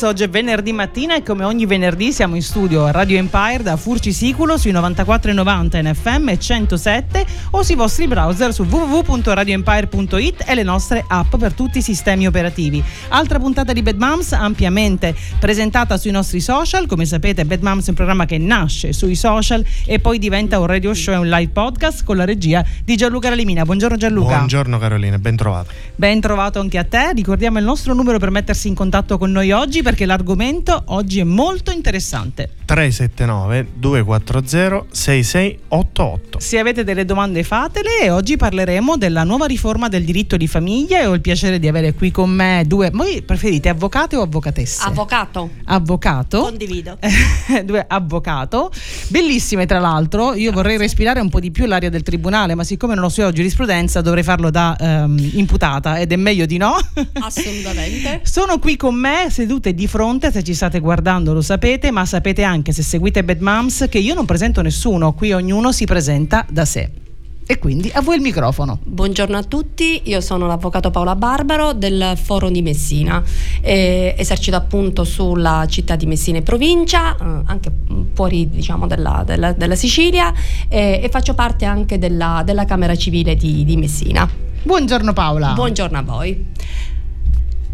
Moms, oggi è venerdì mattina e come ogni venerdì siamo in studio a Radio Empire da Furci Siculo sui 94,90 in FM e 107 o sui vostri browser su www.radioempire.it e le nostre app per tutti i sistemi operativi. Altra puntata di Bad Moms ampiamente presentata sui nostri social, come sapete Bad Moms è un programma che nasce sui social e poi diventa un radio show e un live podcast con la regia di Gianluca Ralimina. Buongiorno Gianluca. Buongiorno Carolina, ben trovato. Ben trovato anche a te, ricordiamo il nostro numero per mettersi in contatto con noi oggi perché l'argomento oggi è molto interessante. 379 240 6688. Se avete delle domande fatele e oggi parleremo della nuova riforma del diritto di famiglia e ho il piacere di avere qui con me due, voi preferite avvocate o avvocatesse? Avvocato. Avvocato. Condivido. due avvocato. Bellissime tra l'altro, io Grazie. vorrei respirare un po' di più l'aria del tribunale, ma siccome non ho studiato giurisprudenza dovrei farlo da um, imputata ed è meglio di no. Assolutamente. Sono qui con me sedute di fronte, se ci state guardando lo sapete, ma sapete anche se seguite Bad Moms che io non presento nessuno, qui ognuno si presenta da sé. E quindi a voi il microfono. Buongiorno a tutti, io sono l'avvocato Paola Barbaro del Foro di Messina, eh, esercito appunto sulla città di Messina e provincia, eh, anche fuori diciamo, della, della, della Sicilia eh, e faccio parte anche della, della Camera Civile di, di Messina. Buongiorno Paola. Buongiorno a voi.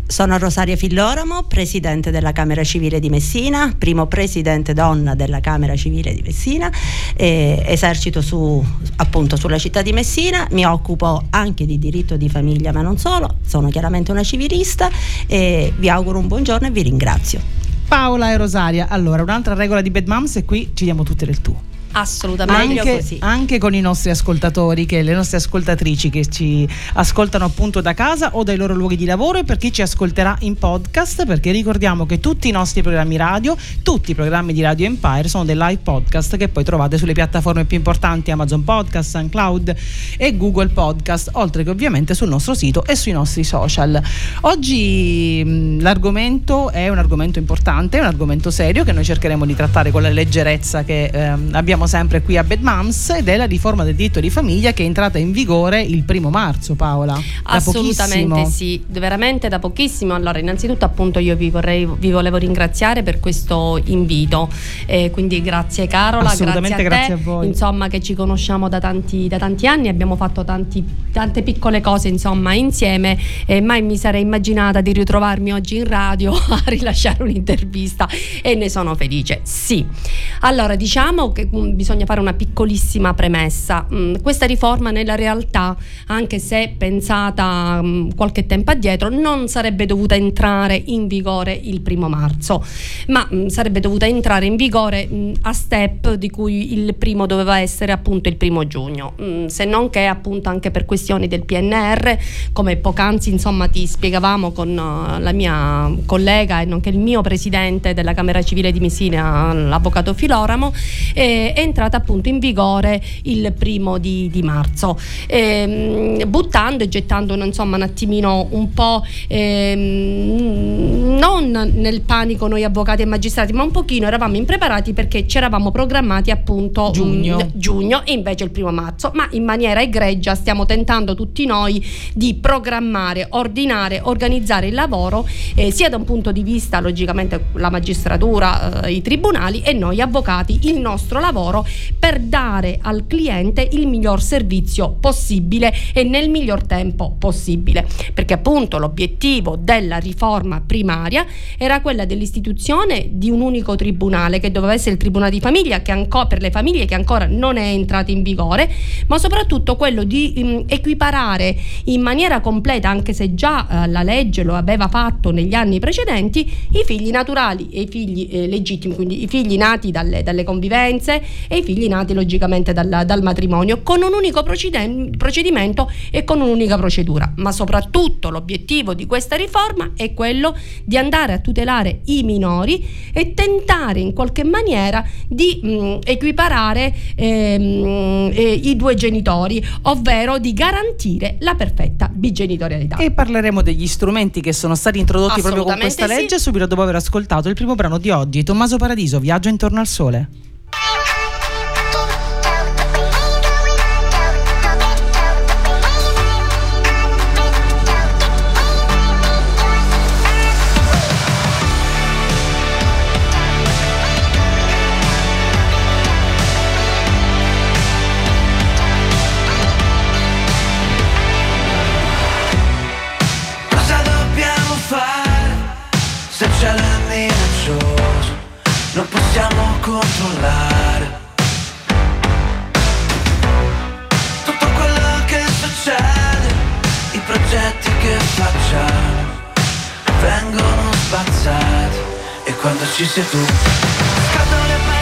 Sono Rosaria Filloramo, presidente della Camera Civile di Messina, primo presidente donna della Camera Civile di Messina, eh, esercito su, appunto sulla città di Messina, mi occupo anche di diritto di famiglia ma non solo, sono chiaramente una civilista e vi auguro un buongiorno e vi ringrazio. Paola e Rosaria, allora un'altra regola di Bad Moms e qui ci diamo tutte del tuo. Assolutamente anche, anche, con i nostri ascoltatori, che, le nostre ascoltatrici che ci ascoltano appunto da casa o dai loro luoghi di lavoro e per chi ci ascolterà in podcast, perché ricordiamo che tutti i nostri programmi radio, tutti i programmi di Radio Empire sono dei live podcast che poi trovate sulle piattaforme più importanti Amazon Podcast, SoundCloud e Google Podcast, oltre che ovviamente sul nostro sito e sui nostri social. Oggi mh, l'argomento è un argomento importante, è un argomento serio che noi cercheremo di trattare con la leggerezza che ehm, abbiamo sempre qui a Bad Moms ed è la riforma del diritto di famiglia che è entrata in vigore il primo marzo, Paola. Assolutamente sì, veramente da pochissimo. Allora, innanzitutto appunto io vi, vorrei, vi volevo ringraziare per questo invito, eh, quindi grazie Carola, grazie a, grazie a voi. insomma che ci conosciamo da tanti, da tanti anni, abbiamo fatto tanti, tante piccole cose insomma insieme e mai mi sarei immaginata di ritrovarmi oggi in radio a rilasciare un'intervista e ne sono felice. Sì, allora diciamo che mm, bisogna fare una piccolissima premessa. Mm, questa riforma nella realtà, anche se pensata mm, qualche tempo addietro, non sarebbe dovuta entrare in vigore il primo marzo, ma mm, sarebbe dovuta entrare in vigore a step di cui il primo doveva essere appunto il primo giugno, se non che appunto anche per questioni del PNR, come poc'anzi insomma ti spiegavamo con uh, la mia collega e nonché il mio presidente della Camera Civile di Messina, l'avvocato Filoramo, eh, è entrata appunto in vigore il primo di, di marzo, ehm, buttando e gettando insomma un attimino un po' ehm, non nel panico noi avvocati e magistrati, ma un pochino eravamo impreparati perché ci eravamo programmati appunto giugno. Um, giugno e invece il primo marzo, ma in maniera egregia stiamo tentando tutti noi di programmare, ordinare, organizzare il lavoro eh, sia da un punto di vista logicamente la magistratura, eh, i tribunali e noi avvocati. Il nostro lavoro lavoro per dare al cliente il miglior servizio possibile e nel miglior tempo possibile. Perché appunto l'obiettivo della riforma primaria era quella dell'istituzione di un unico tribunale che doveva essere il tribunale di famiglia che ancora, per le famiglie che ancora non è entrato in vigore, ma soprattutto quello di mh, equiparare in maniera completa, anche se già eh, la legge lo aveva fatto negli anni precedenti, i figli naturali e i figli eh, legittimi, quindi i figli nati dalle, dalle convivenze e i figli nati logicamente dal, dal matrimonio, con un unico procedimento e con un'unica procedura. Ma soprattutto l'obiettivo di questa riforma è quello di andare a tutelare i minori e tentare in qualche maniera di mh, equiparare ehm, eh, i due genitori, ovvero di garantire la perfetta bigenitorialità. E parleremo degli strumenti che sono stati introdotti proprio con questa legge subito dopo aver ascoltato il primo brano di oggi, Tommaso Paradiso, Viaggio intorno al sole. Controllare. Tutto quello che succede, i progetti che facciamo, vengono spazzati e quando ci sei tu, scadono le parole,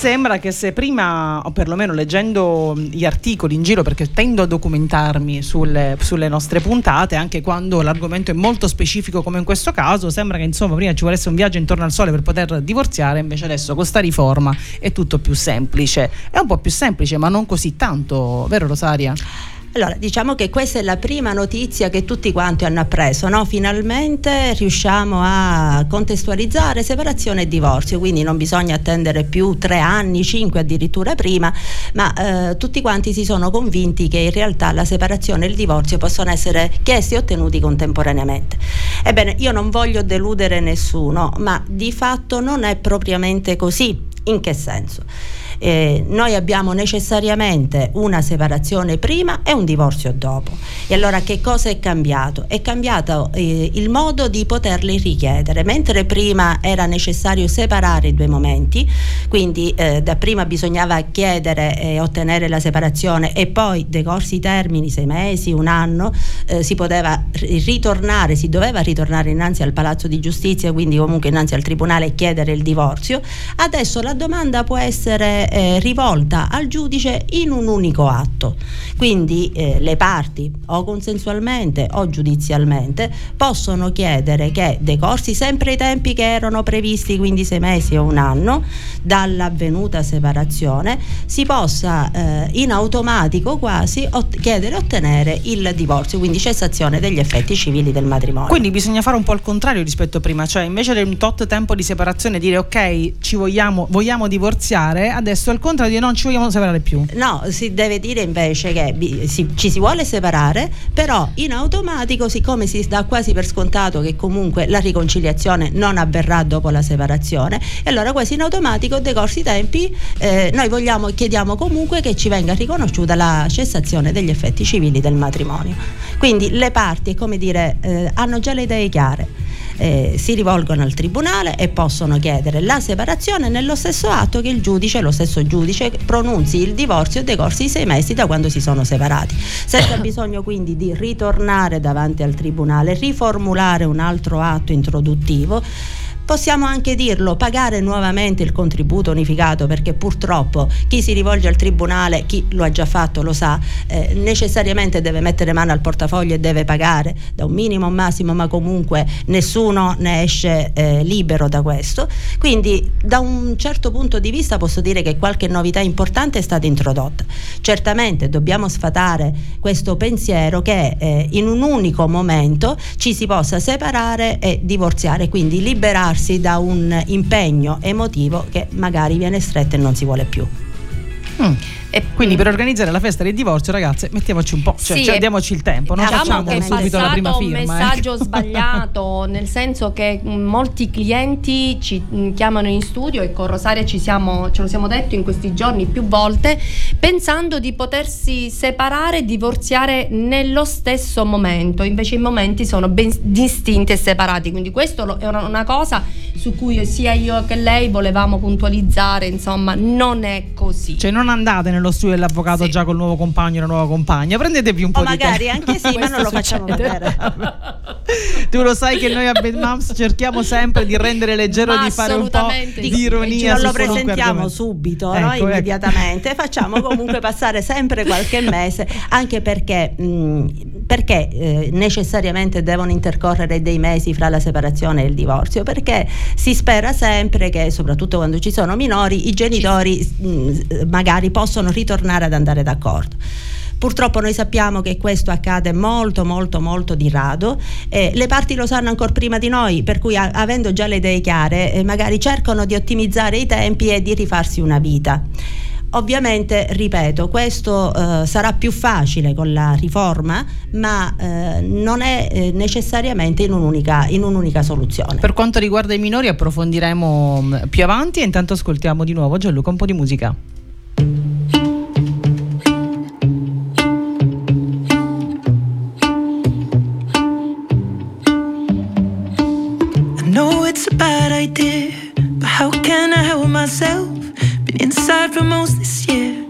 sembra che se prima, o perlomeno leggendo gli articoli in giro, perché tendo a documentarmi sulle, sulle nostre puntate, anche quando l'argomento è molto specifico come in questo caso, sembra che insomma prima ci volesse un viaggio intorno al sole per poter divorziare, invece adesso con sta riforma è tutto più semplice. È un po' più semplice, ma non così tanto, vero Rosaria? Allora, diciamo che questa è la prima notizia che tutti quanti hanno appreso, no? Finalmente riusciamo a contestualizzare separazione e divorzio, quindi non bisogna attendere più tre anni, cinque addirittura prima, ma eh, tutti quanti si sono convinti che in realtà la separazione e il divorzio possono essere chiesti e ottenuti contemporaneamente. Ebbene, io non voglio deludere nessuno, ma di fatto non è propriamente così. In che senso? Eh, noi abbiamo necessariamente una separazione prima e un divorzio dopo. E allora che cosa è cambiato? È cambiato eh, il modo di poterli richiedere. Mentre prima era necessario separare i due momenti, quindi eh, da prima bisognava chiedere e ottenere la separazione e poi decorsi i termini, sei mesi, un anno, eh, si poteva ritornare, si doveva ritornare innanzi al Palazzo di Giustizia, quindi comunque innanzi al Tribunale e chiedere il divorzio. Adesso la domanda può essere eh, rivolta al giudice in un unico atto. Quindi eh, le parti o consensualmente o giudizialmente possono chiedere che decorsi sempre i tempi che erano previsti, quindi sei mesi o un anno, dall'avvenuta separazione, si possa eh, in automatico quasi ot- chiedere e ottenere il divorzio, quindi cessazione degli effetti civili del matrimonio. Quindi bisogna fare un po' il contrario rispetto a prima, cioè invece di un tot tempo di separazione dire ok, ci vogliamo, vogliamo divorziare, adesso al contrario di non ci vogliamo separare più. No, si deve dire invece che ci si vuole separare, però in automatico, siccome si dà quasi per scontato che comunque la riconciliazione non avverrà dopo la separazione, e allora quasi in automatico, decorsi i tempi, eh, noi vogliamo e chiediamo comunque che ci venga riconosciuta la cessazione degli effetti civili del matrimonio. Quindi le parti, come dire, eh, hanno già le idee chiare. Eh, si rivolgono al tribunale e possono chiedere la separazione nello stesso atto che il giudice, lo stesso giudice, pronunzi il divorzio decorsi i sei mesi da quando si sono separati, senza bisogno quindi di ritornare davanti al tribunale, riformulare un altro atto introduttivo possiamo anche dirlo, pagare nuovamente il contributo unificato perché purtroppo chi si rivolge al tribunale, chi lo ha già fatto lo sa, eh, necessariamente deve mettere mano al portafoglio e deve pagare da un minimo a un massimo, ma comunque nessuno ne esce eh, libero da questo. Quindi da un certo punto di vista posso dire che qualche novità importante è stata introdotta. Certamente dobbiamo sfatare questo pensiero che eh, in un unico momento ci si possa separare e divorziare, quindi liberarsi liberarsi da un impegno emotivo che magari viene stretto e non si vuole più. Mm. E quindi per organizzare la festa del divorzio, ragazze, mettiamoci un po', cioè, Sì, cioè diamoci il tempo, non Diciamo facciamo che è subito la prima un firma. eh. messaggio sbagliato, nel senso che mh, molti clienti ci mh, chiamano in studio e con Rosaria ci siamo, ce lo siamo detto in questi giorni più volte, pensando di potersi separare e divorziare nello stesso momento, invece i momenti sono ben distinti e separati, quindi questo è una, una cosa su cui sia io che lei volevamo puntualizzare, insomma, non è così. Cioè non andate nello studio dell'avvocato Sì. già col nuovo compagno e la nuova compagna, prendetevi un po' O di magari tempo. anche sì, ma non lo facciamo vedere. tu lo sai che noi a Bad Moms cerchiamo sempre di rendere leggero, Ma di fare un po' di ironia. non lo presentiamo subito, Ecco, no? ecco. immediatamente, facciamo comunque passare sempre qualche mese, anche perché, mh, perché eh, necessariamente devono intercorrere dei mesi fra la separazione e il divorzio, perché si spera sempre che, soprattutto quando ci sono minori, i genitori mh, magari possono ritornare ad andare d'accordo. Purtroppo noi sappiamo che questo accade molto molto molto di rado, eh, le parti lo sanno ancora prima di noi, per cui a- avendo già le idee chiare eh, magari cercano di ottimizzare i tempi e di rifarsi una vita. Ovviamente, ripeto, questo eh, sarà più facile con la riforma, ma eh, non è eh, necessariamente in un'unica, in un'unica soluzione. Per quanto riguarda i minori approfondiremo mh, più avanti e intanto ascoltiamo di nuovo Gianluca un po' di musica. It's a bad idea, but how can I help myself? Been inside for most this year,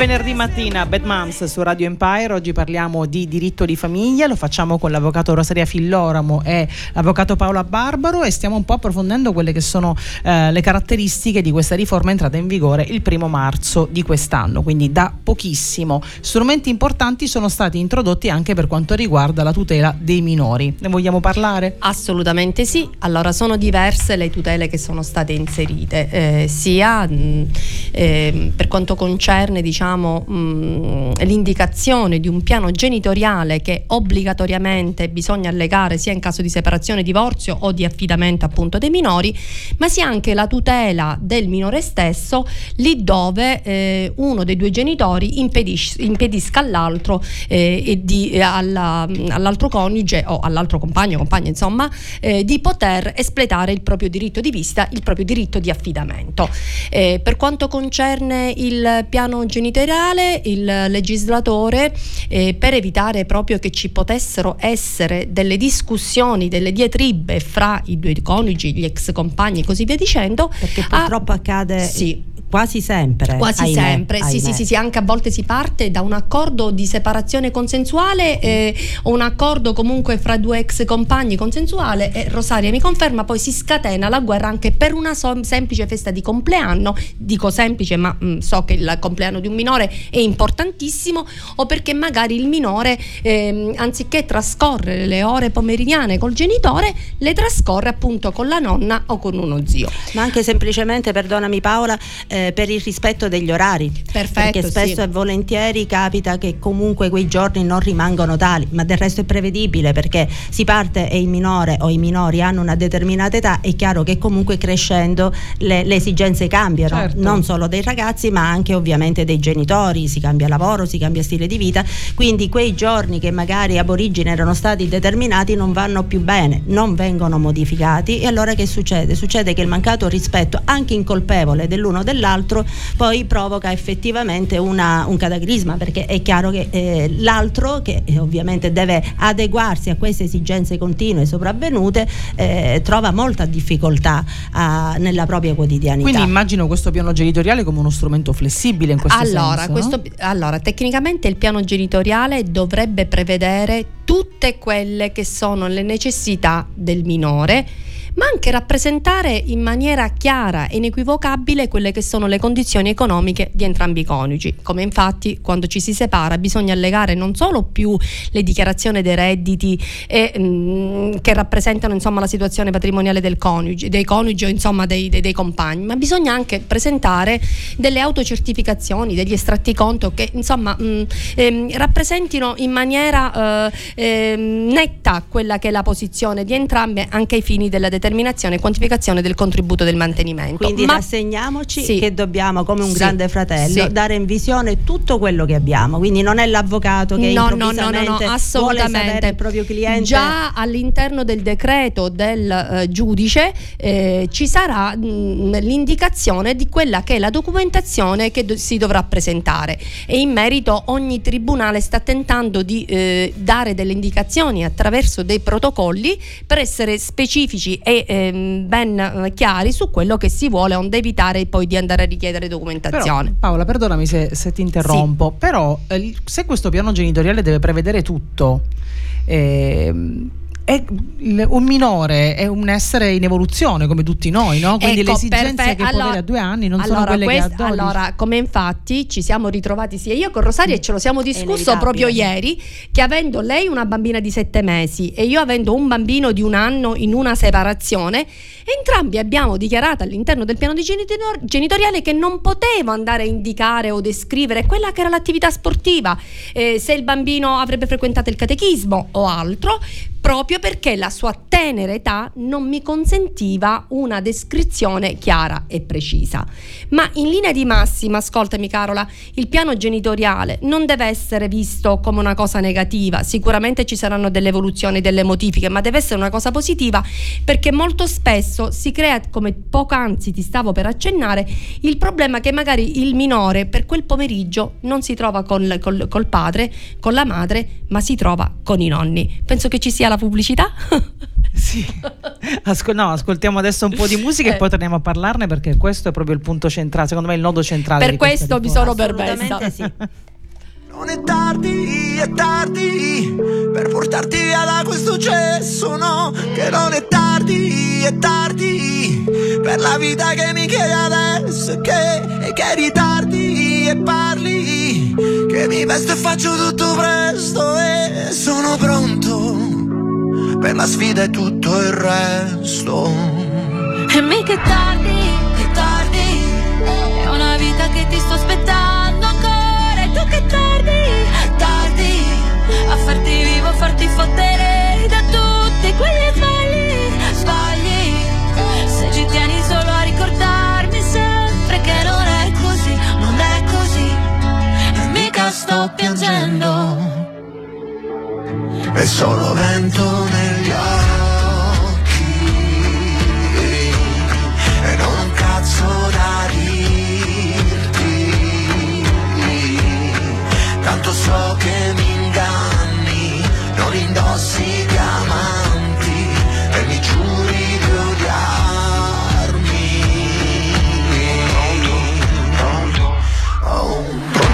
venerdì mattina Bad Moms su Radio Empire, oggi parliamo di diritto di famiglia, lo facciamo con l'avvocato Rosaria Filloramo e l'avvocato Paola Barbaro e stiamo un po' approfondendo quelle che sono eh, le caratteristiche di questa riforma entrata in vigore il primo marzo di quest'anno, quindi da pochissimo. Strumenti importanti sono stati introdotti anche per quanto riguarda la tutela dei minori. Ne vogliamo parlare? Assolutamente sì, allora sono diverse le tutele che sono state inserite, eh, sia mh, eh, per quanto concerne diciamo, mh, l'indicazione di un piano genitoriale che obbligatoriamente bisogna allegare sia in caso di separazione, divorzio o di affidamento appunto dei minori, ma sia anche la tutela del minore stesso lì dove eh, uno dei due genitori impedis- impedisca all'altro eh, e di, eh, alla, all'altro coniuge o all'altro compagno, compagna insomma, eh, di poter espletare il proprio diritto di vista, il proprio diritto di affidamento. Eh, per quanto concerne il piano genitoriale il legislatore eh, per evitare proprio che ci potessero essere delle discussioni, delle diatribe fra i due coniugi, gli ex compagni e così via dicendo. Perché purtroppo ha, accade sì, quasi sempre. Quasi ahimè, sempre, ahimè. sì, sì, sì, sì, anche a volte si parte da un accordo di separazione consensuale eh, o un accordo comunque fra due ex compagni consensuale e Rosaria mi conferma, poi si scatena la guerra anche per una so- semplice festa di compleanno, dico semplice ma mh, so che il compleanno di un minore è importantissimo o perché magari il minore ehm, anziché trascorrere le ore pomeridiane col genitore le trascorre appunto con la nonna o con uno zio. Ma anche semplicemente, perdonami Paola, eh, per il rispetto degli orari. Perfetto, Perché spesso sì. e volentieri capita che comunque quei giorni non rimangono tali, ma del resto è prevedibile perché si parte e il minore o i minori hanno una determinata età, è chiaro che comunque crescendo le, le esigenze cambiano, Certo. non solo dei ragazzi ma anche ovviamente dei genitori, si cambia lavoro, si cambia stile di vita, quindi quei giorni che magari ab origine erano stati determinati non vanno più bene, non vengono modificati e allora che succede? Succede che il mancato rispetto anche incolpevole dell'uno o dell'altro poi provoca effettivamente una- un cataclisma perché è chiaro che eh, l'altro che eh, ovviamente deve adeguarsi a queste esigenze continue sopravvenute eh, trova molta difficoltà a- nella propria quotidianità. Quindi immagino questo piano genitoriale come uno strumento flessibile in questo allora, senso. questo- no? allora, tecnicamente il piano genitoriale dovrebbe prevedere tutte quelle che sono le necessità del minore, ma anche rappresentare in maniera chiara e inequivocabile quelle che sono le condizioni economiche di entrambi i coniugi. Come infatti quando ci si separa bisogna allegare non solo più le dichiarazioni dei redditi e, mm, che rappresentano insomma, la situazione patrimoniale del coniuge, dei coniugi o insomma dei, dei- dei compagni, ma bisogna anche presentare delle autocertificazioni, degli estratti conto che insomma mh, ehm, rappresentino in maniera eh, ehm, netta quella che è la posizione di entrambe anche ai fini della determinazione e quantificazione del contributo del mantenimento. Quindi Ma- rassegniamoci Sì. che dobbiamo, come un Sì. grande fratello, Sì. dare in visione tutto quello che abbiamo. Quindi non è l'avvocato che no, no, no, no, no, assolutamente. il proprio cliente. Già all'interno del decreto del eh, giudice eh, ci sarà mh, l'indicazione di quella che è la documentazione che do- si dovrà presentare e in merito ogni tribunale sta tentando di eh, dare delle indicazioni attraverso dei protocolli per essere specifici e ehm, ben eh, chiari su quello che si vuole onde evitare poi di andare a richiedere Però, documentazione. Paola, perdonami se, se ti interrompo, però eh, se questo piano genitoriale deve prevedere tutto, ehm, è- un minore è un essere in evoluzione come tutti noi, no? Quindi le Ecco, esigenze perfe- che può allora- avere a due anni non sono allora, quelle quest- che ha a 12. Allora, come infatti ci siamo ritrovati sia io con Rosaria e ce lo siamo discusso proprio ieri, che avendo lei una bambina di sette mesi e io avendo un bambino di un anno in una separazione, entrambi abbiamo dichiarato all'interno del piano genitor- genitoriale che non potevo andare a indicare o descrivere quella che era l'attività sportiva, eh, se il bambino avrebbe frequentato il catechismo o altro, proprio perché la sua tenera età non mi consentiva una descrizione chiara e precisa. Ma in linea di massima, ascoltami Carola, il piano genitoriale non deve essere visto come una cosa negativa, sicuramente ci saranno delle evoluzioni, delle modifiche, ma deve essere una cosa positiva perché molto spesso si crea, come poc'anzi ti stavo per accennare, il problema che magari il minore per quel pomeriggio non si trova con- col, col padre, con la madre, ma si trova con i nonni. Penso che ci sia la pubblicità. Sì. Ascol- no, ascoltiamo adesso un po' di musica e Eh. poi torniamo a parlarne perché questo è proprio il punto centrale, secondo me il nodo centrale. Per questo mi sono permessa. Assolutamente sì. Non è tardi, è tardi per portarti via da questo cesso, no, che non è tardi, è tardi per la vita che mi chiedi adesso, che, che ritardi e parli, che mi vesto e faccio tutto presto e sono pronto per la sfida e tutto il resto. E mica è tardi, è tardi È una vita che ti sto aspettando che tardi, tardi. A farti vivo, farti fottere Da tutti quegli sbagli, sbagli. Se ci tieni solo a ricordarmi sempre Che non è così, non è così. E mica sto piangendo. È solo vento negli occhi so che mi inganni, non indossi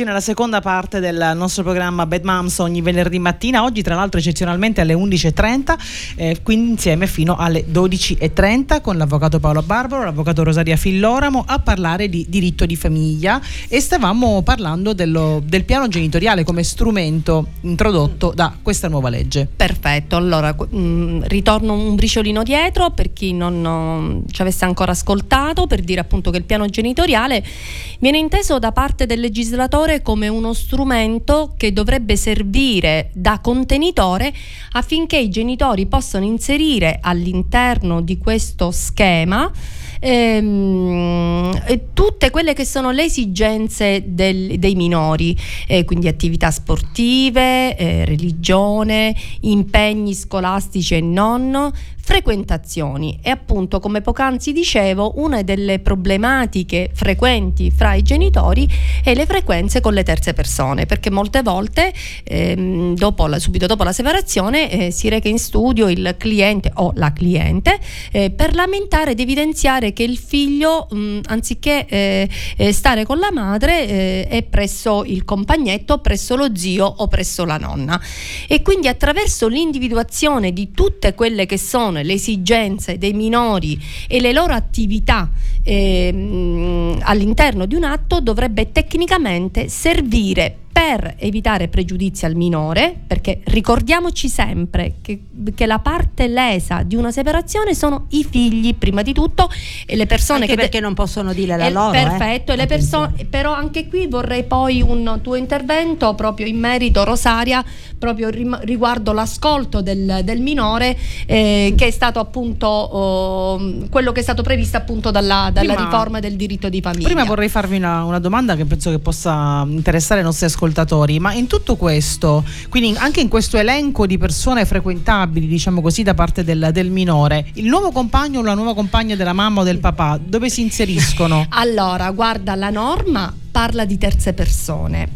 sound. Ed eccoci nella seconda parte del nostro programma Bad Moms ogni venerdì mattina, oggi tra l'altro eccezionalmente alle 11.30, eh, quindi insieme fino alle 12.30 con l'avvocato Paolo Barbaro, l'avvocato Rosaria Filloramo a parlare di diritto di famiglia e stavamo parlando dello- del piano genitoriale come strumento introdotto da questa nuova legge. Perfetto, allora mh, ritorno un briciolino dietro per chi non non ci avesse ancora ascoltato per dire appunto che il piano genitoriale viene inteso da parte del legislatore come uno strumento che dovrebbe servire da contenitore affinché i genitori possano inserire all'interno di questo schema ehm, e tutte quelle che sono le esigenze del- dei minori, eh, quindi attività sportive, eh, religione, impegni scolastici e non, frequentazioni. E appunto come poc'anzi dicevo una delle problematiche frequenti fra i genitori è le frequenze con le terze persone perché molte volte ehm, dopo la- subito dopo la separazione eh, si reca in studio il cliente o la cliente eh, per lamentare ed evidenziare che il figlio mh, anziché eh, eh, stare con la madre eh, è presso il compagnetto, presso lo zio o presso la nonna. E quindi attraverso l'individuazione di tutte quelle che sono le esigenze dei minori e le loro attività ehm, all'interno di un atto dovrebbe tecnicamente servire per evitare pregiudizi al minore, perché ricordiamoci sempre che, che la parte lesa di una separazione sono i figli prima di tutto e le persone Anche che perché non possono dire la eh, loro. eh. Perfetto, e le Attenzione. persone, però anche qui vorrei poi un tuo intervento proprio in merito, Rosaria, proprio rim- riguardo l'ascolto del, del minore, eh, che è stato appunto oh, quello che è stato previsto appunto dalla, dalla Prima- riforma del diritto di famiglia. Prima vorrei farvi una, una domanda che penso che possa interessare i nostri ascoltatori, ma in tutto questo, quindi anche in questo elenco di persone frequentabili, diciamo così, da parte del, del minore, il nuovo compagno o la nuova compagna della mamma o del papà, dove si inseriscono? Allora, guarda, la norma parla di terze persone.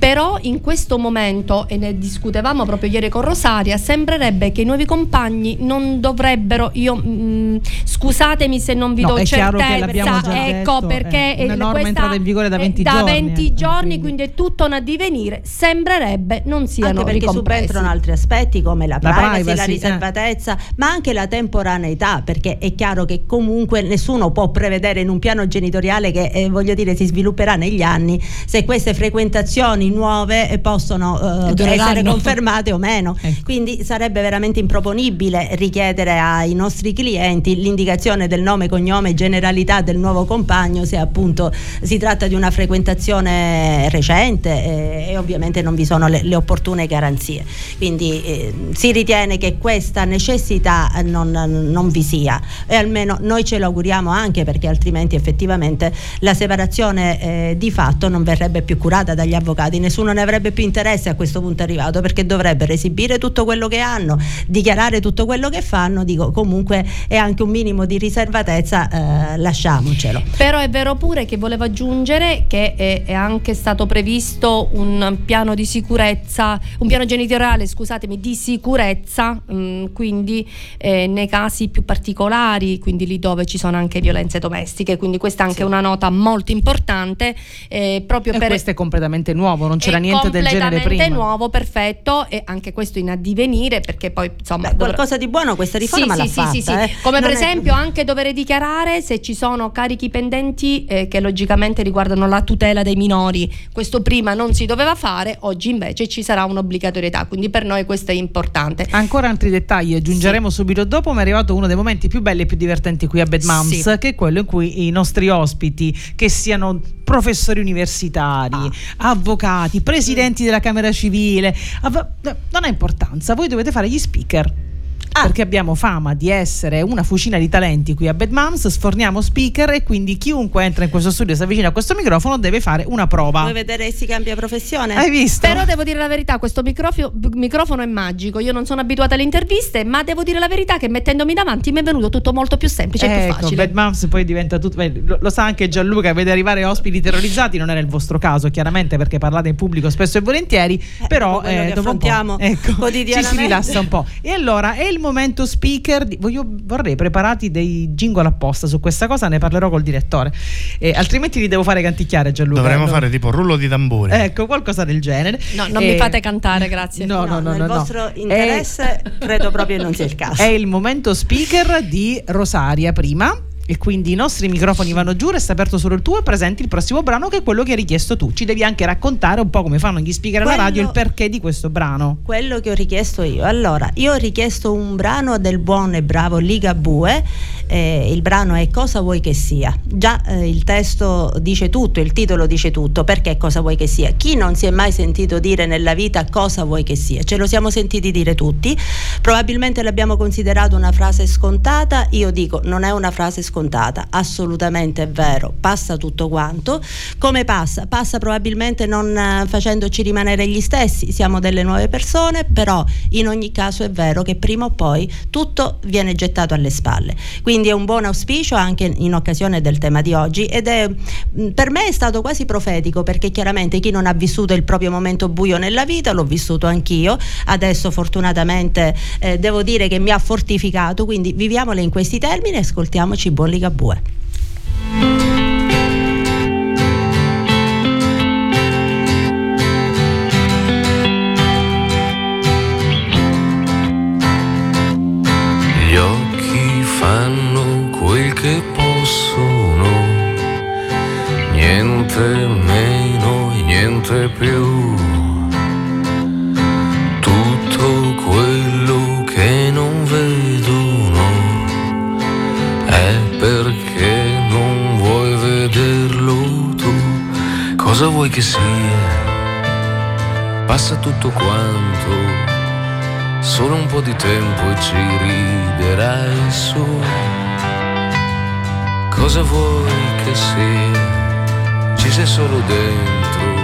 Però in questo momento, e ne discutevamo proprio ieri con Rosaria, sembrerebbe che i nuovi compagni non dovrebbero, io mm, scusatemi se non vi No, do è chiaro che certezza, ecco detto, perché è una il- norma questa entrata in vigore da è 20 da giorni, 20 eh, giorni, quindi. quindi è tutto un addivenire, sembrerebbe non siano anche perché ricompresi. subentrano altri aspetti come la La privacy, privacy, la eh. riservatezza, ma anche la temporaneità, perché è chiaro che comunque nessuno può prevedere in un piano genitoriale che eh, voglio dire si svilupperà negli anni se queste frequentazioni nuove eh, possono eh, essere confermate o meno. Ecco. Quindi sarebbe veramente improponibile richiedere ai nostri clienti l'indicazione del nome, cognome e generalità del nuovo compagno se appunto si tratta di una frequentazione recente eh, e ovviamente non vi sono le, le opportune garanzie. Quindi eh, si ritiene che questa necessità non, non vi sia e almeno noi ce lo auguriamo anche perché altrimenti effettivamente la separazione eh, di fatto non verrebbe più curata dagli avvocati, nessuno ne avrebbe più interesse a questo punto arrivato perché dovrebbero esibire tutto quello che hanno, dichiarare tutto quello che fanno, dico comunque è anche un minimo di riservatezza, eh, lasciamocelo. Però è vero pure che volevo aggiungere che è, è anche stato previsto un piano di sicurezza, un piano genitoriale, scusatemi, di sicurezza, mm, quindi eh, nei casi più particolari, quindi lì dove ci sono anche violenze domestiche, quindi questa è anche una nota molto importante eh, proprio E per questo è completamente nuovo, non c'era è niente del genere completamente prima. nuovo, perfetto e anche questo in addivenire perché poi insomma Beh, dovrà- qualcosa di buono questa riforma sì, l'ha sì, fatta. sì, sì, eh. sì. Come Non per è- esempio anche dover dichiarare se ci sono carichi pendenti eh, che logicamente riguardano la tutela dei minori. Questo prima non si doveva fare, oggi invece ci sarà un'obbligatorietà, quindi per noi questo è importante. Ancora altri dettagli aggiungeremo subito dopo, ma è arrivato uno dei momenti più belli e più divertenti qui a Bad Moms, Sì. che è quello in cui i nostri ospiti, che siano professori universitari, Ah. avvocati, presidenti della Camera Civile, non ha importanza, voi dovete fare gli speaker. Ah. perché abbiamo fama di essere una fucina di talenti qui a Bad Moms, sforniamo speaker e quindi chiunque entra in questo studio e si avvicina a questo microfono deve fare una prova. Vuoi vedere se si cambia professione? Hai visto? Però devo dire la verità, questo microfio- microfono è magico. Io non sono abituata alle interviste, ma devo dire la verità che mettendomi davanti mi è venuto tutto molto più semplice e più Ecco, facile. Bad Moms poi diventa tutto. beh, Lo, lo sa anche Gianluca, vede arrivare ospiti terrorizzati. Non era il vostro caso, chiaramente, perché parlate in pubblico spesso e volentieri. però dopo quello che dopo un po', affrontiamo ecco, ci si rilassa un po'. E allora è il momento speaker. di- voglio- vorrei preparati dei jingle apposta su questa cosa, ne parlerò col direttore. Eh, altrimenti li devo fare canticchiare, Gianluca. Dovremmo No. fare tipo rullo di tamburi. Ecco, qualcosa del genere. No, non Eh, mi fate cantare, grazie. No, no, no, nel no, no. vostro È- interesse credo proprio non sia il caso. È il momento speaker di Rosaria prima. E quindi i nostri microfoni vanno giù, resta aperto solo il tuo e presenti il prossimo brano che è quello che hai richiesto tu. Ci devi anche raccontare un po' come fanno gli speaker alla Quello- radio il perché di questo brano. Quello che ho richiesto io. Allora, io ho richiesto un brano del buon e bravo Ligabue. eh, il brano è Cosa vuoi che sia. Già eh, il testo dice tutto, il titolo dice tutto. Perché cosa vuoi che sia? Chi non si è mai sentito dire nella vita cosa vuoi che sia? Ce lo siamo sentiti dire tutti. Probabilmente l'abbiamo considerato una frase scontata. Io dico, non è una frase scontata, assolutamente è vero. Passa tutto quanto. Come passa? Passa probabilmente non eh, facendoci rimanere gli stessi. Siamo delle nuove persone, però in ogni caso è vero che prima o poi tutto viene gettato alle spalle. Quindi è un buon auspicio anche in occasione del tema di oggi ed è mh, per me è stato quasi profetico perché chiaramente chi non ha vissuto il proprio momento buio nella vita l'ho vissuto anch'io. Adesso fortunatamente eh, devo dire che mi ha fortificato, quindi viviamole in questi termini e ascoltiamoci Bolli Gabue. Gli Cosa vuoi che sia? Passa tutto quanto Solo un po' di tempo e ci riderai su. Cosa vuoi che sia? Ci sei solo dentro.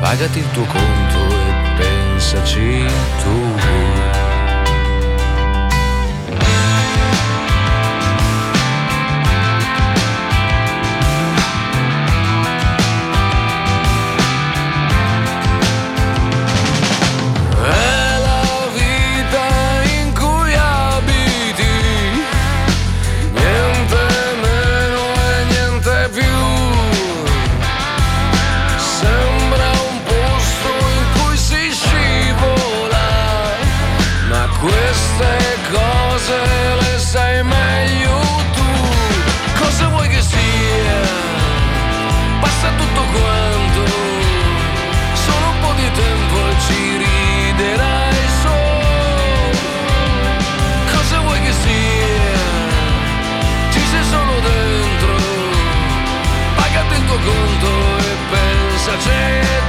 Pagati il tuo conto e pensaci tu. Pensaci tu.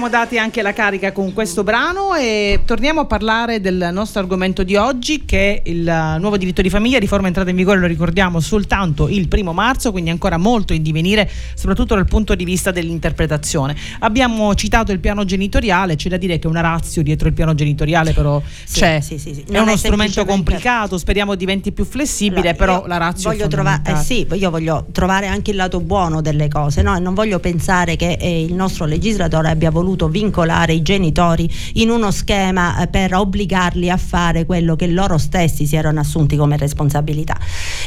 Siamo dati anche la carica con questo brano e torniamo a parlare del nostro argomento di oggi che è il nuovo diritto di famiglia, riforma entrata in vigore, lo ricordiamo, soltanto il primo marzo, quindi ancora molto in divenire, soprattutto dal punto di vista dell'interpretazione. Abbiamo citato il piano genitoriale, c'è da dire che una razio dietro il piano genitoriale però Sì, c'è. sì, sì. È uno è strumento complicato, speriamo diventi più flessibile, Allora, però la razio è voglio trovare, eh sì, io voglio trovare anche il lato buono delle cose, no? Non voglio pensare che eh, il nostro legislatore abbia voluto vincolare i genitori in uno schema eh, per obbligarli a fare quello che loro stessi si erano assunti come responsabilità.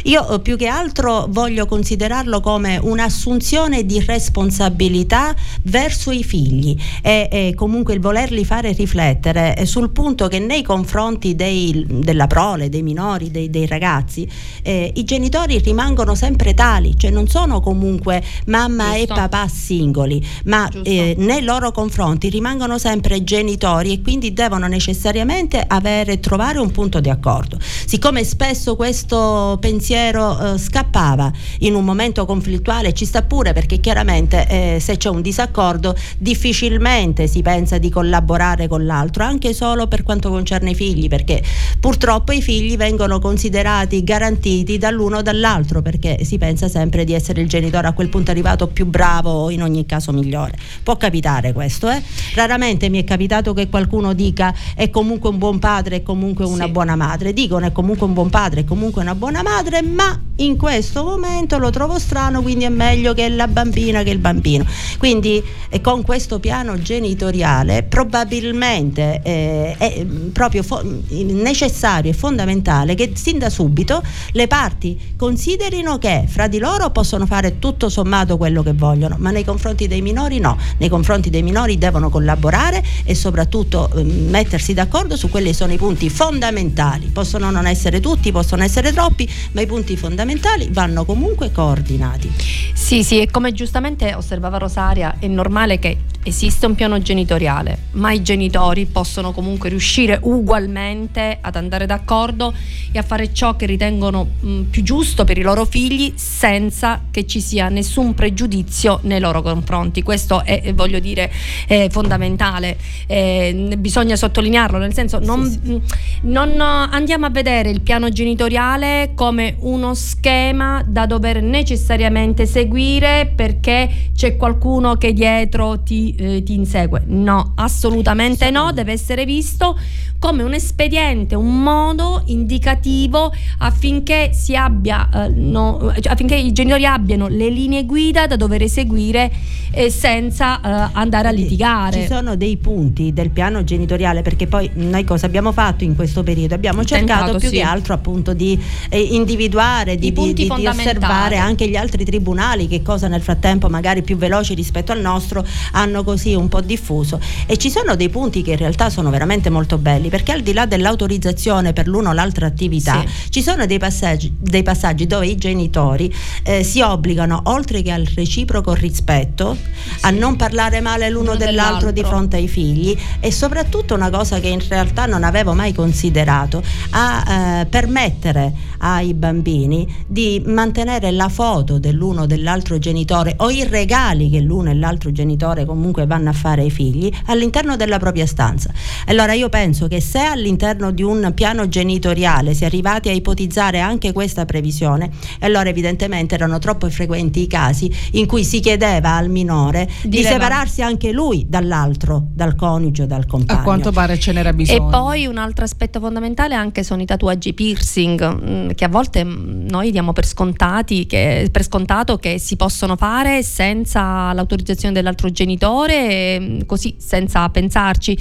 Io eh, più che altro voglio considerarlo come un'assunzione di responsabilità verso i figli e, e comunque il volerli fare riflettere eh, sul punto che nei confronti dei- della prole, dei minori, dei, dei ragazzi, eh, i genitori rimangono sempre tali, cioè non sono comunque mamma Giusto. e papà singoli, ma eh, nei loro confronti rimangono sempre genitori e quindi devono necessariamente avere, trovare un punto di accordo. Siccome spesso questo pensiero eh, scappava in un momento conflittuale, ci sta pure perché chiaramente eh, se c'è un disaccordo difficilmente si pensa di collaborare con l'altro, anche solo per quanto concerne i figli, perché purtroppo i figli vengono considerati garantiti dall'uno o dall'altro perché si pensa sempre di essere il genitore a quel punto arrivato più bravo o in ogni caso migliore. Può capitare questo, eh? Raramente mi è capitato che qualcuno dica è comunque un buon padre, è comunque una Sì. buona madre. Dicono è comunque un buon padre, è comunque una buona madre, ma in questo momento lo trovo strano, quindi è meglio che la bambina che il bambino. Quindi eh, con questo piano genitoriale probabilmente eh, è mm, proprio fo- necessario e fondamentale che sin da subito le parti considerino che fra di loro possono fare tutto sommato quello che vogliono, ma nei confronti dei minori no, nei confronti dei minori devono collaborare e soprattutto eh, mettersi d'accordo su quelli che sono i punti fondamentali. Possono non essere tutti, possono essere troppi, ma i punti fondamentali vanno comunque coordinati. Sì, sì, e come giustamente osservava Rosaria, è normale che esiste un piano genitoriale, ma i genitori possono comunque riuscire ugualmente ad andare d'accordo e a fare ciò che ritengono mh, più giusto per i loro figli senza che ci sia nessun pregiudizio nei loro confronti. Questo è, eh, voglio dire, è fondamentale. Eh, bisogna sottolinearlo, nel senso non, mh, non eh, andiamo a vedere il piano genitoriale come uno schema da dover necessariamente seguire perché c'è qualcuno che dietro ti, eh, ti insegue. No, assolutamente no, deve essere visto come un espediente, un modo indicativo affinché si abbia, eh, no, cioè affinché i genitori abbiano le linee guida da dover eseguire eh, senza eh, andare a litigare. Ci sono dei punti del piano genitoriale perché poi noi cosa abbiamo fatto in questo periodo? Abbiamo cercato Tentato, più sì. che altro appunto di eh, individuare, di, di- di- di osservare anche gli altri tribunali che cosa nel frattempo magari più veloci rispetto al nostro hanno così un po' diffuso e ci sono dei punti che in realtà sono veramente molto belli perché al di là dell'autorizzazione per l'uno o l'altra attività Sì. ci sono dei passaggi, dei passaggi dove i genitori eh, si obbligano oltre che al reciproco rispetto a non parlare male l'uno L'uno dell'altro di dell'altro. fronte ai figli e soprattutto una cosa che in realtà non avevo mai considerato a eh, permettere ai bambini di mantenere la foto dell'uno o dell'altro genitore o i regali che l'uno e l'altro genitore comunque vanno a fare ai figli all'interno della propria stanza. Allora io penso che se all'interno di un piano genitoriale si è arrivati a ipotizzare anche questa previsione, allora evidentemente erano troppo frequenti i casi in cui si chiedeva al minore di, Di separarsi anche lui dall'altro, dal coniuge o dal compagno. A quanto pare ce n'era bisogno. E poi un altro aspetto fondamentale anche sono i tatuaggi piercing, mm, che a volte mm, noi diamo per scontati, che, per scontato che si possono fare senza l'autorizzazione dell'altro genitore, mm, così senza pensarci.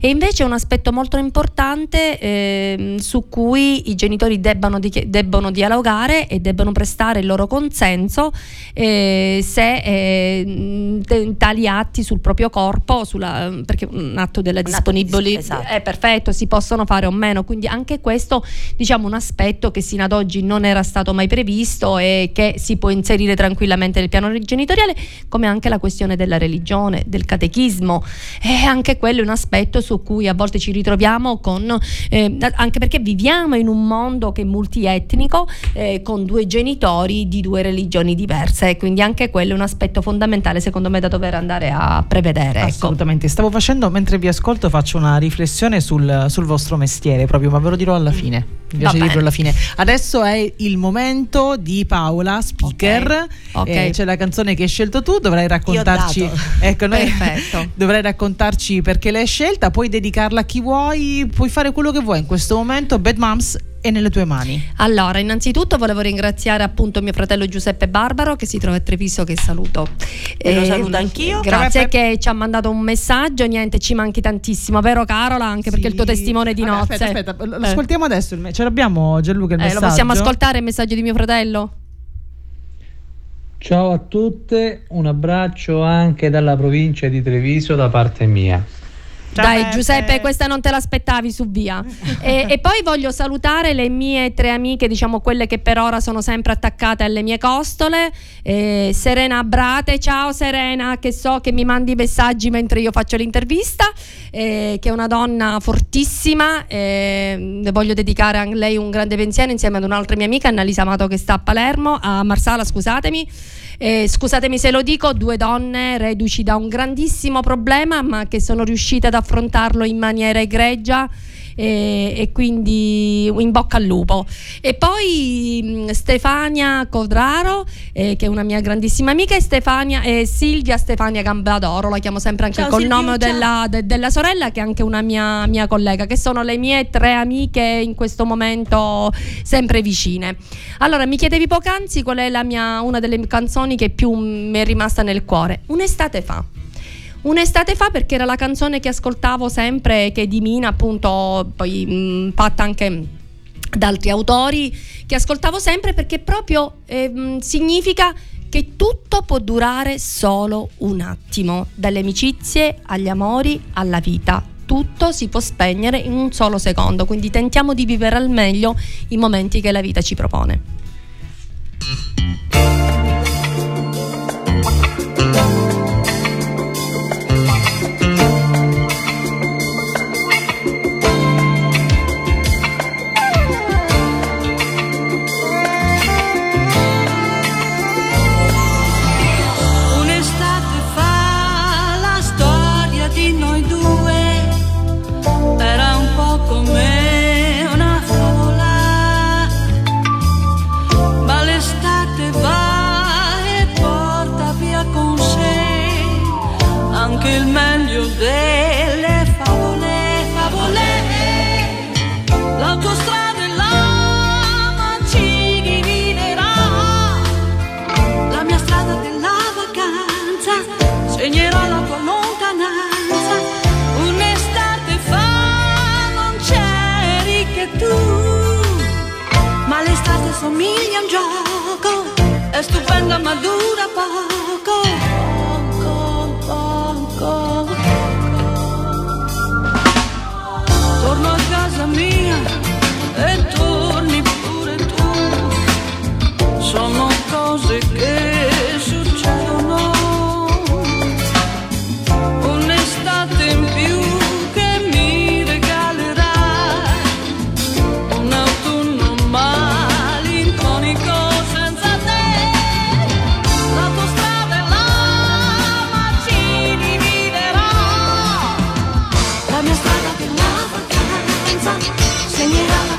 E invece è un aspetto molto importante ehm, su cui i genitori debbano, di- debbono dialogare e debbano prestare il loro consenso eh, se eh, tali atti sul proprio corpo, sulla, perché un atto della disponibilità esatto. è perfetto, si possono fare o meno, quindi anche questo diciamo un aspetto che sino ad oggi non era stato mai previsto e che si può inserire tranquillamente nel piano genitoriale, come anche la questione della religione. del catechismo e anche quello è un aspetto su cui a volte ci ritroviamo con, eh, anche perché viviamo in un mondo che è multietnico eh, con due genitori di due religioni diverse, quindi anche quello è un aspetto fondamentale secondo me da dover andare a prevedere. Ecco. Assolutamente, stavo facendo mentre vi ascolto faccio una riflessione sul, sul vostro mestiere proprio, ma ve lo dirò alla fine. Mi piace dirlo alla fine. Adesso è il momento di Paola, speaker. Ok, ok. Eh, c'è la canzone che hai scelto tu, dovrai raccontarci. Ecco, noi dovrai raccontarci perché l'hai scelta, puoi dedicarla a chi vuoi, puoi fare quello che vuoi in questo momento. Bad Moms è nelle tue mani. Allora, innanzitutto volevo ringraziare appunto mio fratello Giuseppe Barbaro che si trova a Treviso che saluto. E lo saluto anch'io. Grazie che ci ha mandato un messaggio, niente, ci manchi tantissimo, vero Carola? Anche perché è il tuo Sì. testimone di Vabbè, nozze. Aspetta, aspetta, lo Eh. ascoltiamo adesso. il me- Ce l'abbiamo Gianluca il Eh, messaggio. lo possiamo ascoltare il messaggio di mio fratello? Ciao a tutte, un abbraccio anche dalla provincia di Treviso da parte mia. Ciao, Dai. Giuseppe, questa non te l'aspettavi su via. e, e poi voglio salutare le mie tre amiche, diciamo quelle che per ora sono sempre attaccate alle mie costole. Eh, Serena Brate, ciao Serena, che so che mi mandi messaggi mentre io faccio l'intervista, eh, che è una donna fortissima. eh, voglio dedicare a lei un grande pensiero insieme ad un'altra mia amica, Annalisa Amato, che sta a Palermo, a Marsala, scusatemi. Eh, scusatemi se lo dico, due donne reduci da un grandissimo problema, ma che sono riuscite ad affrontarlo in maniera egregia. E, e quindi in bocca al lupo. E poi mh, Stefania Codraro, eh, che è una mia grandissima amica, e Stefania, e Silvia Stefania Gambadoro, la chiamo sempre anche Ciao, col Silvia, nome della, de- della sorella, che è anche una mia, mia collega, che sono le mie tre amiche in questo momento sempre vicine. Allora, mi chiedevi poc'anzi qual è la mia, una delle canzoni che più mi è rimasta nel cuore. Un'estate fa. Un'estate fa perché era la canzone che ascoltavo sempre, che di Mina, appunto, poi mh, fatta anche da altri autori, che ascoltavo sempre perché proprio ehm, significa che tutto può durare solo un attimo, dalle amicizie agli amori alla vita. Tutto si può spegnere in un solo secondo, quindi tentiamo di vivere al meglio i momenti che la vita ci propone. È stupenda ma dura poco. Poco, poco. Torno a casa mia e pure tu sono cose che When you have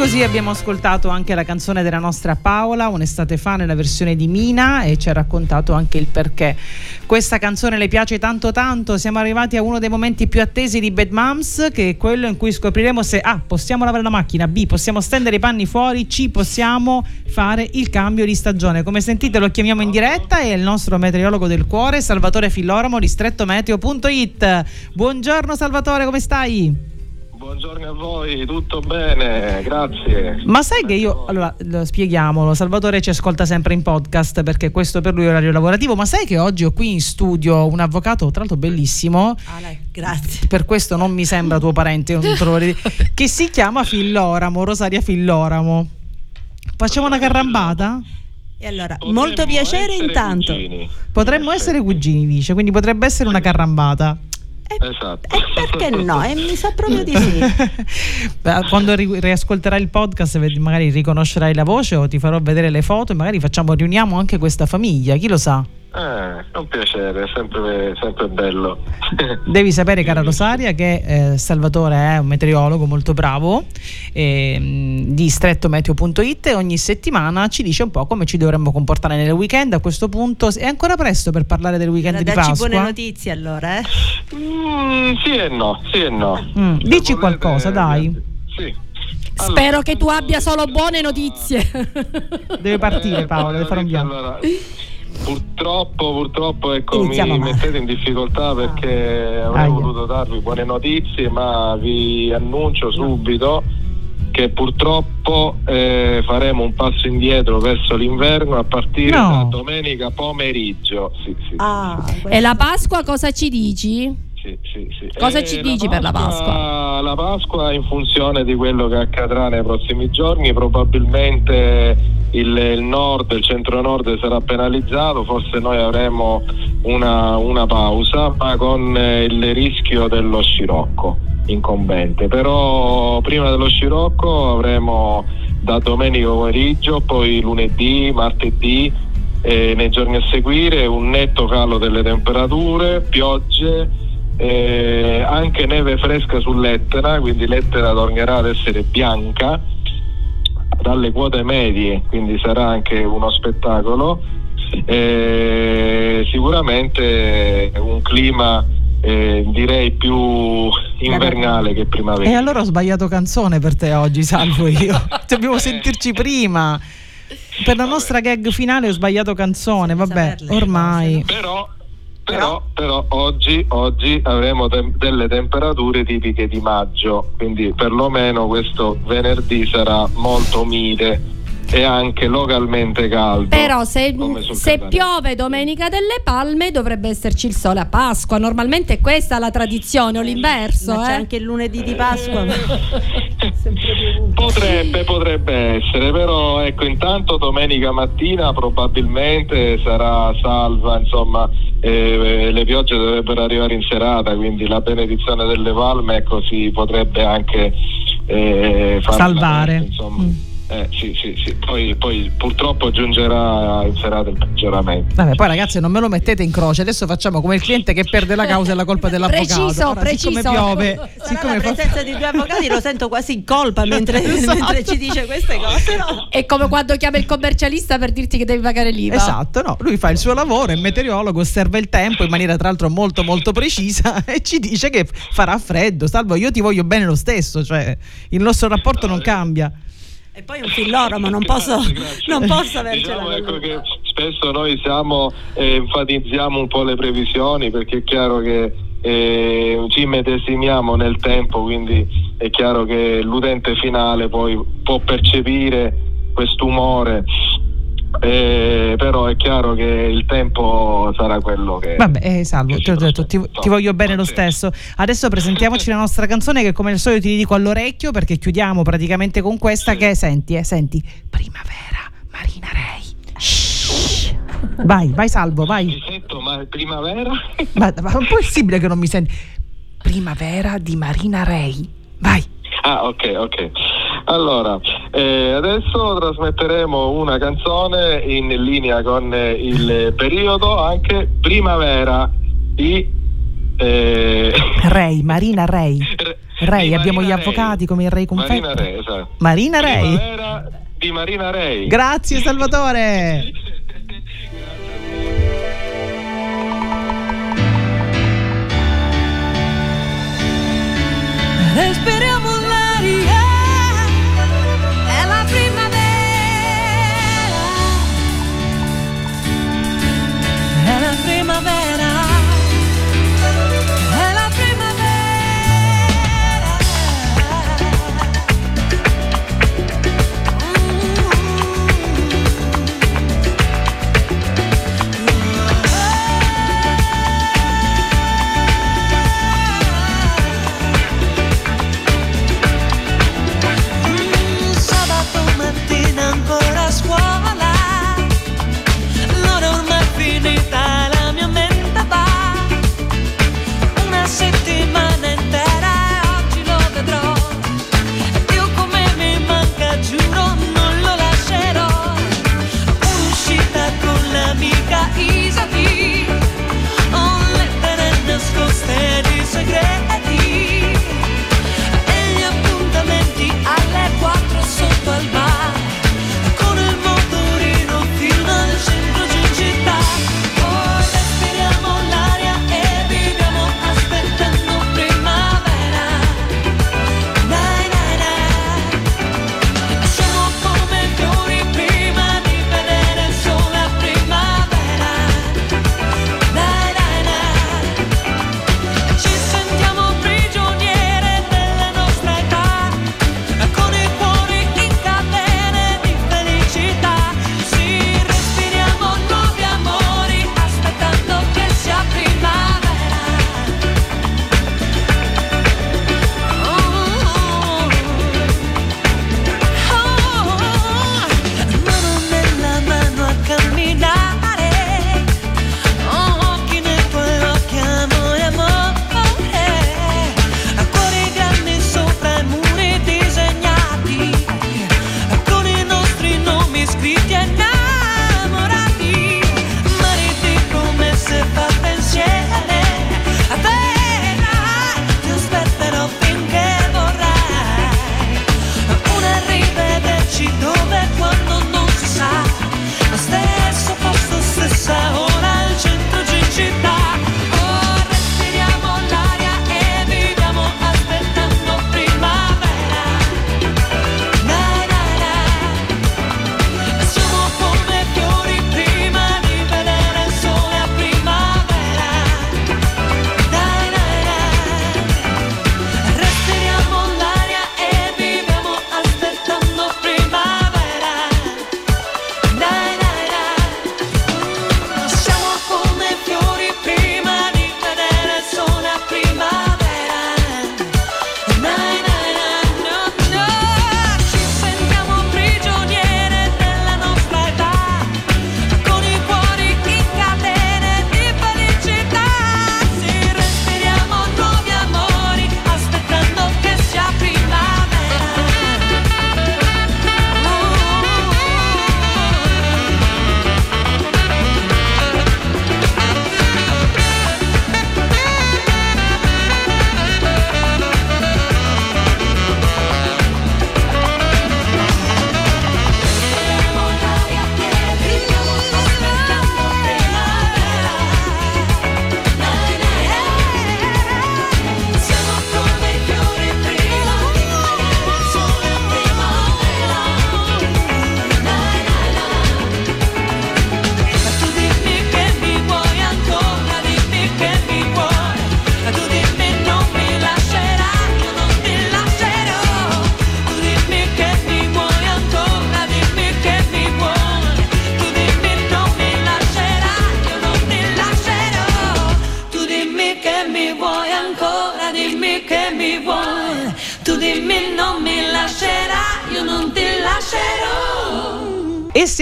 così abbiamo ascoltato anche la canzone della nostra Paola, un'estate fa nella versione di Mina e ci ha raccontato anche il perché. Questa canzone le piace tanto tanto, siamo arrivati a uno dei momenti più attesi di Bad Moms, che è quello in cui scopriremo se A possiamo lavare la macchina, B possiamo stendere i panni fuori, C possiamo fare il cambio di stagione. Come sentite lo chiamiamo in diretta e il nostro meteorologo del cuore, Salvatore Filloramo, ristrettometeo.it. Buongiorno Salvatore, come stai? Buongiorno a voi, tutto bene, grazie. Ma sai che io, allora lo spieghiamolo, Salvatore ci ascolta sempre in podcast perché questo per lui è orario lavorativo, ma sai che oggi ho qui in studio un avvocato, tra l'altro bellissimo, Grazie. per questo non mi sembra tuo parente, non dire, che si chiama Filloramo, Rosaria Filloramo. Facciamo una carrambata? E allora, Potremmo molto piacere intanto. cugini. Potremmo essere cugini, dice, quindi potrebbe essere una carrambata. Esatto. E perché no? E mi sa proprio di sì. Quando ri- riascolterai il podcast magari riconoscerai la voce o ti farò vedere le foto e magari facciamo, riuniamo anche questa famiglia, chi lo sa. Eh, è un piacere, è sempre, sempre bello. Devi sapere, cara Rosaria, che eh, Salvatore è un meteorologo molto bravo ehm, di strettometeo.it e ogni settimana ci dice un po' come ci dovremmo comportare nel weekend. A questo punto è ancora presto per parlare del weekend Era di darci Pasqua. buone notizie allora, eh? Mm, sì e no, sì e no. Mm, dici volete- qualcosa, dai. Sì. Spero che tu abbia solo buone notizie. Deve partire Eh, Paolo, deve fare un bianco. allora, purtroppo, purtroppo ecco, Iniziamo mi male. mettete in difficoltà perché avrei Aia. voluto darvi buone notizie, ma vi annuncio subito che purtroppo eh, faremo un passo indietro verso l'inverno a partire No. da domenica pomeriggio. Sì, sì, Ah, E la Pasqua cosa ci dici? sì, sì, sì. Cosa Eh, ci dici per la Pasqua? La Pasqua in funzione di quello che accadrà nei prossimi giorni, probabilmente il, il nord, il centro-nord sarà penalizzato, forse noi avremo una, una pausa, ma con eh, il rischio dello scirocco incombente. Però prima dello scirocco avremo da domenica pomeriggio, poi lunedì, martedì e nei giorni a seguire un netto calo delle temperature, piogge, eh, anche neve fresca sull'Etna, quindi l'Etna tornerà ad essere bianca dalle quote medie, quindi sarà anche uno spettacolo. Eh, sicuramente un clima eh, direi più invernale che E primaverile. allora ho sbagliato canzone per te oggi, salvo io. Dobbiamo sentirci prima. Per la nostra gag finale ho sbagliato canzone, vabbè, ormai. Però, però, però oggi, oggi avremo tem- delle temperature tipiche di maggio, quindi perlomeno questo venerdì sarà molto mite e anche localmente caldo. Però se, se piove domenica delle palme dovrebbe esserci il sole a Pasqua. Normalmente è questa la tradizione o l'inverso. Ma c'è eh. anche il lunedì di Pasqua. ma- Potrebbe, potrebbe essere, però ecco, intanto domenica mattina probabilmente sarà salva, insomma, eh, le piogge dovrebbero arrivare in serata, quindi la benedizione delle palme ecco, si potrebbe anche eh, fare Salvare. insomma. Mm. Eh, sì, sì, sì. Poi, poi purtroppo giungerà in serata il peggioramento. Vabbè, poi ragazzi non me lo mettete in croce, adesso facciamo come il cliente che perde la causa e la colpa dell'avvocato. Preciso, Ora, preciso. Siccome piove, Sarà siccome la fa- presenza di due avvocati lo sento quasi in colpa mentre, Esatto. mentre ci dice queste cose. No? È come quando chiama il commercialista per dirti che devi pagare l'IVA. Esatto, no, lui fa il suo lavoro, è meteorologo, osserva il tempo in maniera tra l'altro molto molto precisa e ci dice che farà freddo. Salvo, io ti voglio bene lo stesso, cioè il nostro rapporto non cambia. E poi un filloromo, non posso, Grazie, grazie. non posso avercela Diciamo ecco che spesso noi siamo eh, enfatizziamo un po' le previsioni perché è chiaro che eh, ci medesimiamo nel tempo, quindi è chiaro che l'utente finale poi può percepire quest'umore. Eh, però è chiaro che il tempo sarà quello che Vabbè, eh, salvo, che ti ho detto, ti, ti voglio bene lo stesso. Adesso presentiamoci la nostra canzone che come al solito ti dico all'orecchio perché chiudiamo praticamente con questa Sì. che senti, eh, senti, Primavera, Marina Rei. Shhh. Vai, vai Salvo, vai. Mi sento ma primavera? Ma, ma è possibile che non mi senti? Primavera di Marina Rei. Vai. Ah, ok, ok. Allora, eh, adesso trasmetteremo una canzone in linea con eh, il periodo, anche primavera di... eh, Rei, Marina Rei. Rei, abbiamo gli avvocati come il Rei Confetto. Marina Rei, esatto. Marina Rei. Primavera di Marina Rei. Grazie Salvatore. Respiriamo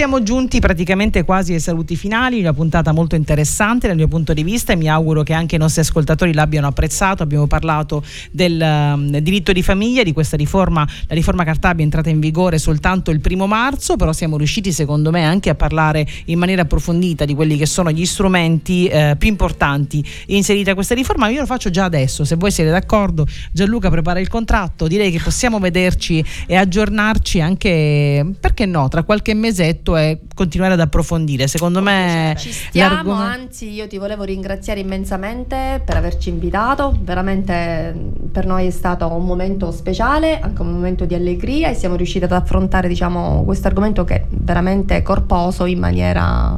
siamo giunti praticamente quasi ai saluti finali, una puntata molto interessante dal mio punto di vista e mi auguro che anche i nostri ascoltatori l'abbiano apprezzato. Abbiamo parlato del um, diritto di famiglia, di questa riforma, la riforma Cartabia è entrata in vigore soltanto il primo marzo, però siamo riusciti secondo me anche a parlare in maniera approfondita di quelli che sono gli strumenti eh, più importanti inseriti a questa riforma. Io lo faccio già adesso, se voi siete d'accordo, Gianluca prepara il contratto, direi che possiamo vederci e aggiornarci anche, perché no, tra qualche mese mesetto e continuare ad approfondire. Secondo me ci stiamo, anzi io ti volevo ringraziare immensamente per averci invitato, veramente per noi è stato un momento speciale, anche un momento di allegria e siamo riusciti ad affrontare diciamo, questo argomento che è veramente corposo in maniera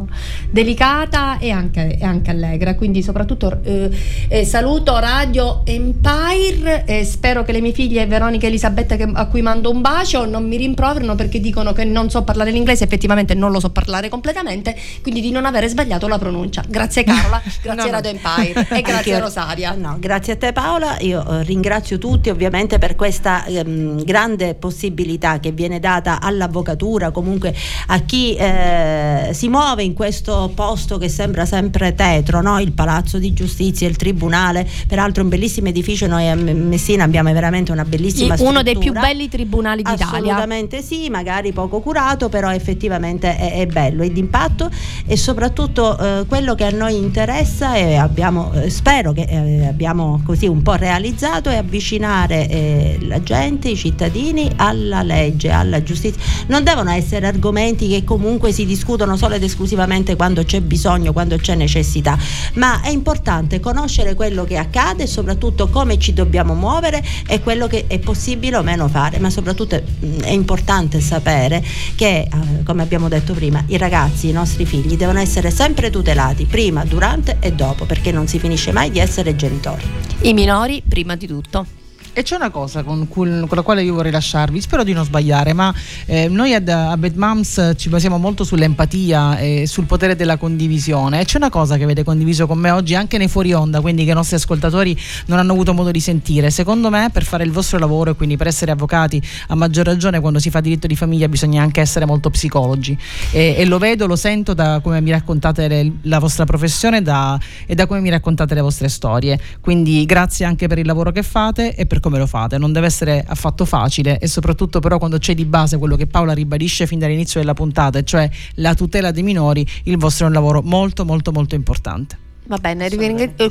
delicata e anche, e anche allegra. Quindi soprattutto eh, eh, saluto Radio Empire e spero che le mie figlie Veronica e Elisabetta che, a cui mando un bacio non mi rimproverino perché dicono che non so parlare l'inglese effettivamente non lo so parlare completamente, quindi di non avere sbagliato la pronuncia. Grazie Carola, grazie no, Radio Empire e grazie Rosaria. No, grazie a te Paola, io eh, ringrazio tutti ovviamente per questa ehm, grande possibilità che viene data all'avvocatura, comunque a chi eh, si muove in questo posto che sembra sempre tetro, no? il Palazzo di Giustizia, il Tribunale, peraltro un bellissimo edificio, noi a Messina abbiamo veramente una bellissima struttura. Uno dei più belli tribunali d'Italia. Assolutamente sì, magari poco curato, però effettivamente effettivamente è, è bello, è d'impatto e soprattutto eh, quello che a noi interessa e abbiamo, eh, spero che eh, abbiamo così un po' realizzato è avvicinare eh, la gente, i cittadini alla legge, alla giustizia. Non devono essere argomenti che comunque si discutono solo ed esclusivamente quando c'è bisogno, quando c'è necessità, ma è importante conoscere quello che accade e soprattutto come ci dobbiamo muovere e quello che è possibile o meno fare, ma soprattutto mm, è importante sapere che eh, come abbiamo detto prima, i ragazzi, i nostri figli devono essere sempre tutelati prima, durante e dopo, perché non si finisce mai di essere genitori. I minori prima di tutto. E c'è una cosa con, cui, con, la quale io vorrei lasciarvi, spero di non sbagliare, ma eh, noi ad, a Bad Moms ci basiamo molto sull'empatia e sul potere della condivisione. E c'è una cosa che avete condiviso con me oggi anche nei fuori onda, quindi che i nostri ascoltatori non hanno avuto modo di sentire. Secondo me, per fare il vostro lavoro e quindi per essere avvocati, a maggior ragione quando si fa diritto di famiglia bisogna anche essere molto psicologi. E, e lo vedo, lo sento da come mi raccontate le, la vostra professione da, e da come mi raccontate le vostre storie. Quindi grazie anche per il lavoro che fate e per come lo fate, non deve essere affatto facile e soprattutto però quando c'è di base quello che Paola ribadisce fin dall'inizio della puntata, cioè la tutela dei minori, il vostro è un lavoro molto molto molto importante. Va bene,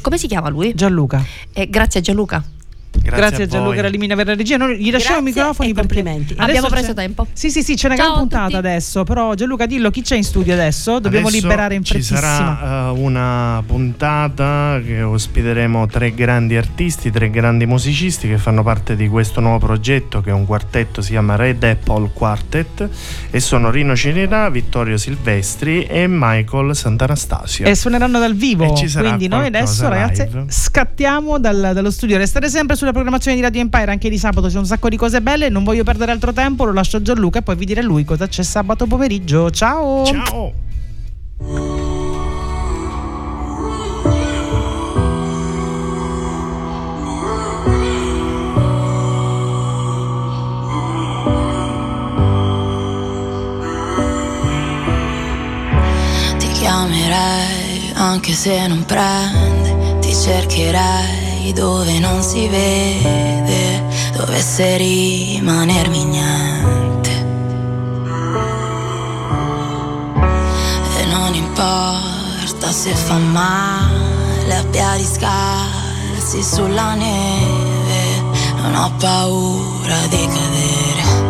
come si chiama lui? Gianluca. Eh, grazie Gianluca. Grazie, Grazie a Gianluca Ralimina per la regia. Noi gli lasciamo i microfoni. complimenti. Abbiamo preso tempo. Sì, sì, sì, c'è una Ciao gran puntata adesso. Però Gianluca, dillo chi c'è in studio adesso. Dobbiamo adesso liberare in Ci sarà uh, una puntata che ospiteremo tre grandi artisti, tre grandi musicisti che fanno parte di questo nuovo progetto che è un quartetto, si chiama Red Apple Quartet e sono Rino Cinerà, Vittorio Silvestri e Michael Sant'Anastasio. E suoneranno dal vivo. Quindi noi adesso, ragazzi, scattiamo dal, dallo studio. Restate sempre sulla programmazione di Radio Empire anche di sabato c'è un sacco di cose belle non voglio perdere altro tempo lo lascio a Gianluca e poi vi dire lui cosa c'è sabato pomeriggio. Ciao! Ciao! Ti chiamerei anche se non prende, ti cercherei dove non si vede, dovesse rimanermi niente. E non importa se fa male a piedi scarsi sulla neve, non ho paura di cadere.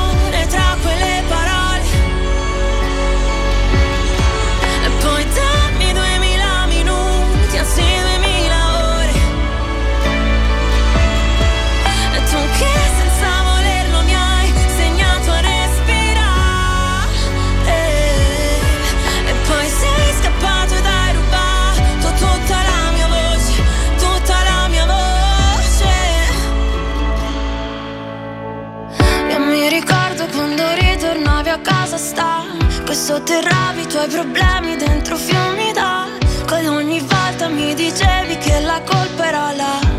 sotterravi i tuoi problemi dentro fiumi d'acqua Ed ogni volta mi dicevi che la colpa era la